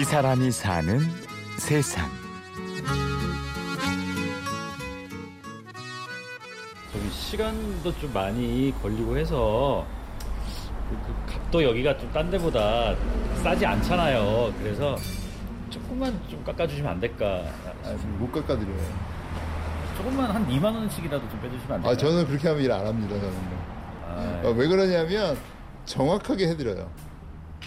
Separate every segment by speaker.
Speaker 1: 이 사람이 사는 세상.
Speaker 2: 저기 시간도 좀 많이 걸리고 해서 그, 그 값도 여기가 좀 딴 데보다 싸지 않잖아요. 그래서 조금만 좀 깎아주시면 안 될까?
Speaker 3: 아, 못 깎아드려요.
Speaker 2: 조금만 한 2만 원씩이라도 좀 빼주시면 안 될까?
Speaker 3: 아, 저는 그렇게 하면 일 안 합니다, 저는.
Speaker 2: 아,
Speaker 3: 어, 왜 그러냐면 정확하게 해드려요.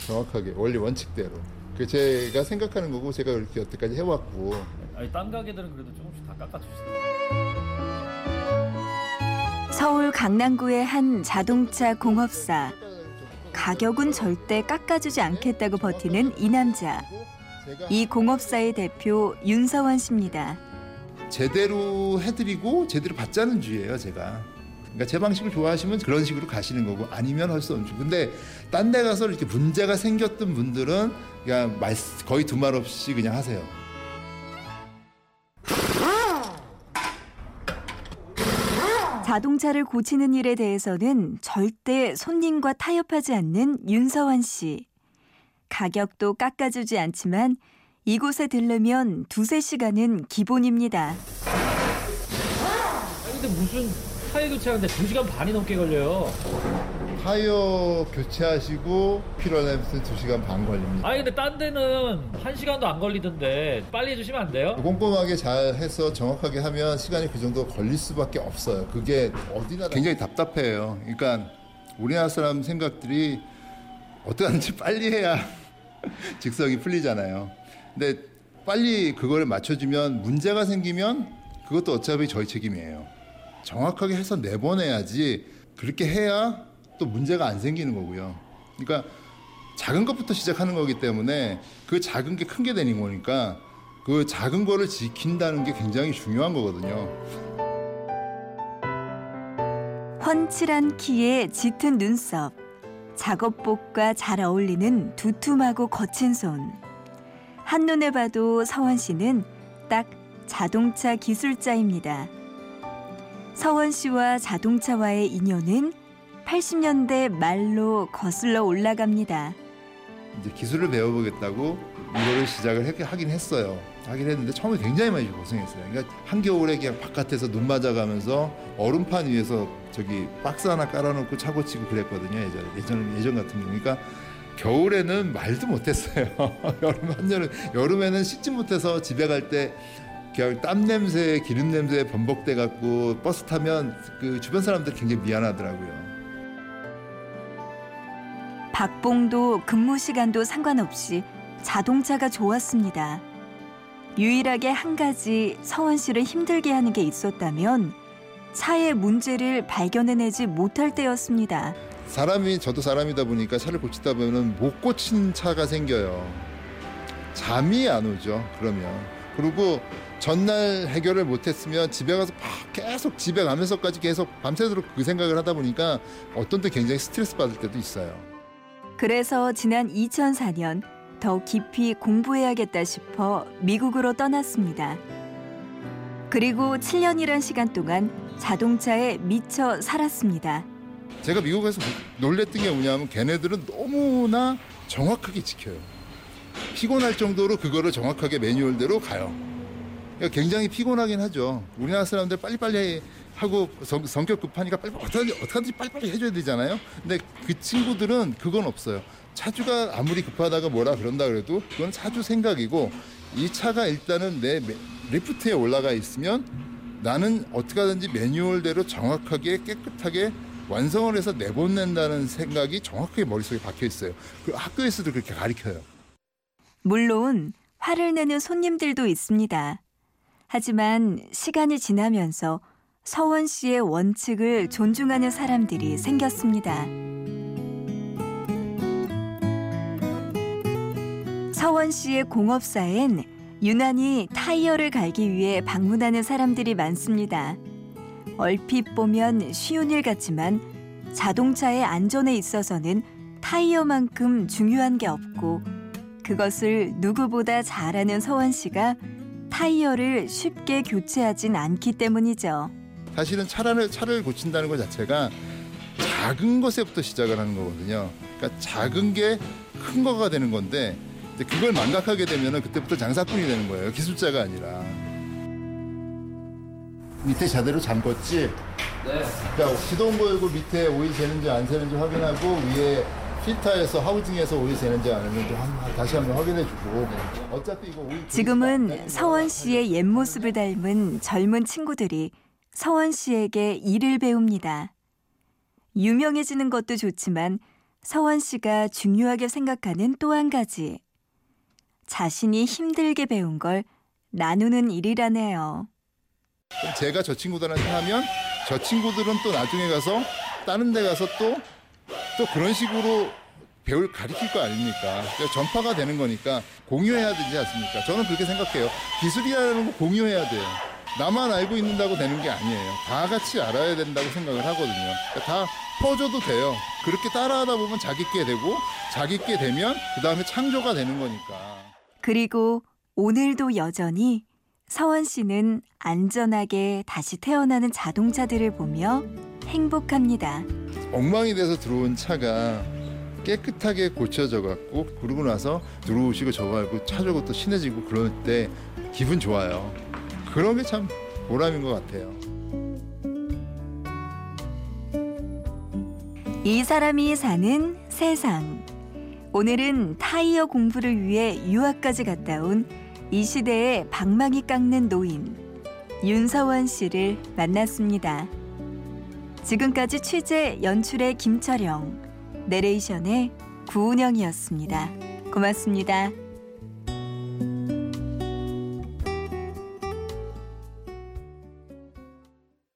Speaker 3: 정확하게 원리 원칙대로. 그 제가 생각하는 거고 제가 그렇게 여태까지 해왔고
Speaker 2: 아니 딴 가게들은 그래도 조금씩 다 깎아주시더라고요.
Speaker 4: 서울 강남구의 한 자동차 공업사. 가격은 절대 깎아주지 않겠다고 버티는 이 남자. 이 공업사의 대표 윤서원 씨입니다.
Speaker 3: 제대로 해드리고 제대로 받자는 주의예요, 제가. 그러니까 제 방식을 좋아하시면 그런 식으로 가시는 거고 아니면 할 수 없죠. 근데 딴 데 가서 이렇게 문제가 생겼던 분들은 그냥 말, 거의 두말 없이 그냥 하세요.
Speaker 4: 자동차를 고치는 일에 대해서는 절대 손님과 타협하지 않는 윤서원 씨. 가격도 깎아주지 않지만 이곳에 들르면 두세 시간은 기본입니다.
Speaker 2: 아니 근데 무슨 타이어 교체하는데 2시간 반이 넘게 걸려요.
Speaker 3: 타이어 교체하시고 필요하면 2시간 반 걸립니다.
Speaker 2: 아니 근데 딴 데는 1시간도 안 걸리던데 빨리 해주시면 안 돼요?
Speaker 3: 꼼꼼하게 잘 해서 정확하게 하면 시간이 그 정도 걸릴 수밖에 없어요. 그게 어디나 굉장히 답답해요. 그러니까 우리나라 사람 생각들이 어떻게 하는지 빨리 해야 직성이 풀리잖아요. 근데 빨리 그걸 맞춰주면 문제가 생기면 그것도 어차피 저희 책임이에요. 정확하게 해서 내보내야지 그렇게 해야 또 문제가 안 생기는 거고요. 그러니까 작은 것부터 시작하는 거기 때문에 그 작은 게 큰 게 되는 거니까 그 작은 거를 지킨다는 게 굉장히 중요한 거거든요.
Speaker 4: 훤칠한 키에 짙은 눈썹, 작업복과 잘 어울리는 두툼하고 거친 손. 한눈에 봐도 서원 씨는 딱 자동차 기술자입니다. 서원 씨와 자동차와의 인연은 80년대 말로 거슬러 올라갑니다.
Speaker 3: 이제 기술을 배워보겠다고 이거를 시작을 해- 하긴 했어요. 하긴 했는데 처음에 굉장히 많이 고생했어요. 그러니까 한겨울에 그냥 바깥에서 눈 맞아가면서 얼음판 위에서 저기 박스 하나 깔아놓고 차 고 치고 그랬거든요. 예전 예전 예전 같은 경우. 그러니까 겨울에는 말도 못했어요. 여름 한여름 여름에는 씻지 못해서 집에 갈 때 그냥 땀 냄새, 기름 냄새 번복돼 갖고 버스 타면 그 주변 사람들 굉장히 미안하더라고요.
Speaker 4: 박봉도 근무 시간도 상관없이 자동차가 좋았습니다. 유일하게 한 가지 서원 씨를 힘들게 하는 게 있었다면 차의 문제를 발견해내지 못할 때였습니다.
Speaker 3: 사람이 저도 사람이다 보니까 차를 고치다 보면 못 고친 차가 생겨요. 잠이 안 오죠. 그러면 그리고 전날 해결을 못했으면 집에 가서 막 계속 집에 가면서까지 계속 밤새도록 그 생각을 하다 보니까 어떤 때 굉장히 스트레스 받을 때도 있어요.
Speaker 4: 그래서 지난 2004년 더 깊이 공부해야겠다 싶어 미국으로 떠났습니다. 그리고 7년이란 시간 동안 자동차에 미쳐 살았습니다.
Speaker 3: 제가 미국에서 놀랬던 게 뭐냐면 걔네들은 너무나 정확하게 지켜요. 피곤할 정도로 그거를 정확하게 매뉴얼대로 가요. 그러니까 굉장히 피곤하긴 하죠. 우리나라 사람들 빨리빨리 하고 성, 성격 급하니까 빨리 어떻게든지 어떻게든지 빨리빨리 해줘야 되잖아요. 근데 그 친구들은 그건 없어요. 차주가 아무리 급하다가 뭐라 그런다 그래도 그건 차주 생각이고 이 차가 일단은 내 메- 리프트에 올라가 있으면 나는 어떻게 하든지 매뉴얼대로 정확하게 깨끗하게 완성을 해서 내보낸다는 생각이 정확하게 머릿속에 박혀 있어요. 그 학교에서도 그렇게 가르쳐요.
Speaker 4: 물론 화를 내는 손님들도 있습니다. 하지만 시간이 지나면서 서원 씨의 원칙을 존중하는 사람들이 생겼습니다. 서원 씨의 공업사엔 유난히 타이어를 갈기 위해 방문하는 사람들이 많습니다. 얼핏 보면 쉬운 일 같지만 자동차의 안전에 있어서는 타이어만큼 중요한 게 없고 그것을 누구보다 잘 아는 서원 씨가 타이어를 쉽게 교체하진 않기 때문이죠.
Speaker 3: 사실은 차를 차를 고친다는 것 자체가 작은 것에부터 시작을 하는 거거든요. 그러니까 작은 게 큰 거가 되는 건데 그걸 망각하게 되면 그때부터 장사꾼이 되는 거예요. 기술자가 아니라. 밑에 자대로 잠궜지? 네. 자, 시동 걸고 밑에 오일 새는지 안 새는지 확인하고 위에 필터에서 하우징에서 오일 새는지 안 새는지 한- 다시 한번 확인해 주고. 어차피 이거 오일
Speaker 4: 지금은 서원 씨의 옛 모습을 닮은 젊은 친구들이 서원 씨에게 일을 배웁니다. 유명해지는 것도 좋지만 서원 씨가 중요하게 생각하는 또 한 가지. 자신이 힘들게 배운 걸 나누는 일이라네요.
Speaker 3: 제가 저 친구들한테 하면 저 친구들은 또 나중에 가서 다른 데 가서 또, 또 그런 식으로 배울, 가르칠 거 아닙니까? 그러니까 전파가 되는 거니까 공유해야 되지 않습니까? 저는 그렇게 생각해요. 기술이라는 거 공유해야 돼요. 나만 알고 있는다고 되는 게 아니에요. 다 같이 알아야 된다고 생각을 하거든요. 그러니까 다 퍼줘도 돼요. 그렇게 따라하다 보면 자기께 되고 자기께 되면 그 다음에 창조가 되는 거니까.
Speaker 4: 그리고 오늘도 여전히 서원 씨는 안전하게 다시 태어나는 자동차들을 보며 행복합니다.
Speaker 3: 엉망이 돼서 들어온 차가 깨끗하게 고쳐져 갖고 그러고 나서 들어오시고 저거 알고 차 주고 또 친해지고 그럴 때 기분 좋아요. 그런 게 참 보람인 것 같아요.
Speaker 4: 이 사람이 사는 세상. 오늘은 타이어 공부를 위해 유학까지 갔다 온 이 시대의 방망이 깎는 노인 윤서원 씨를 만났습니다. 지금까지 취재 연출의 김철영, 내레이션의 구운영이었습니다. 고맙습니다.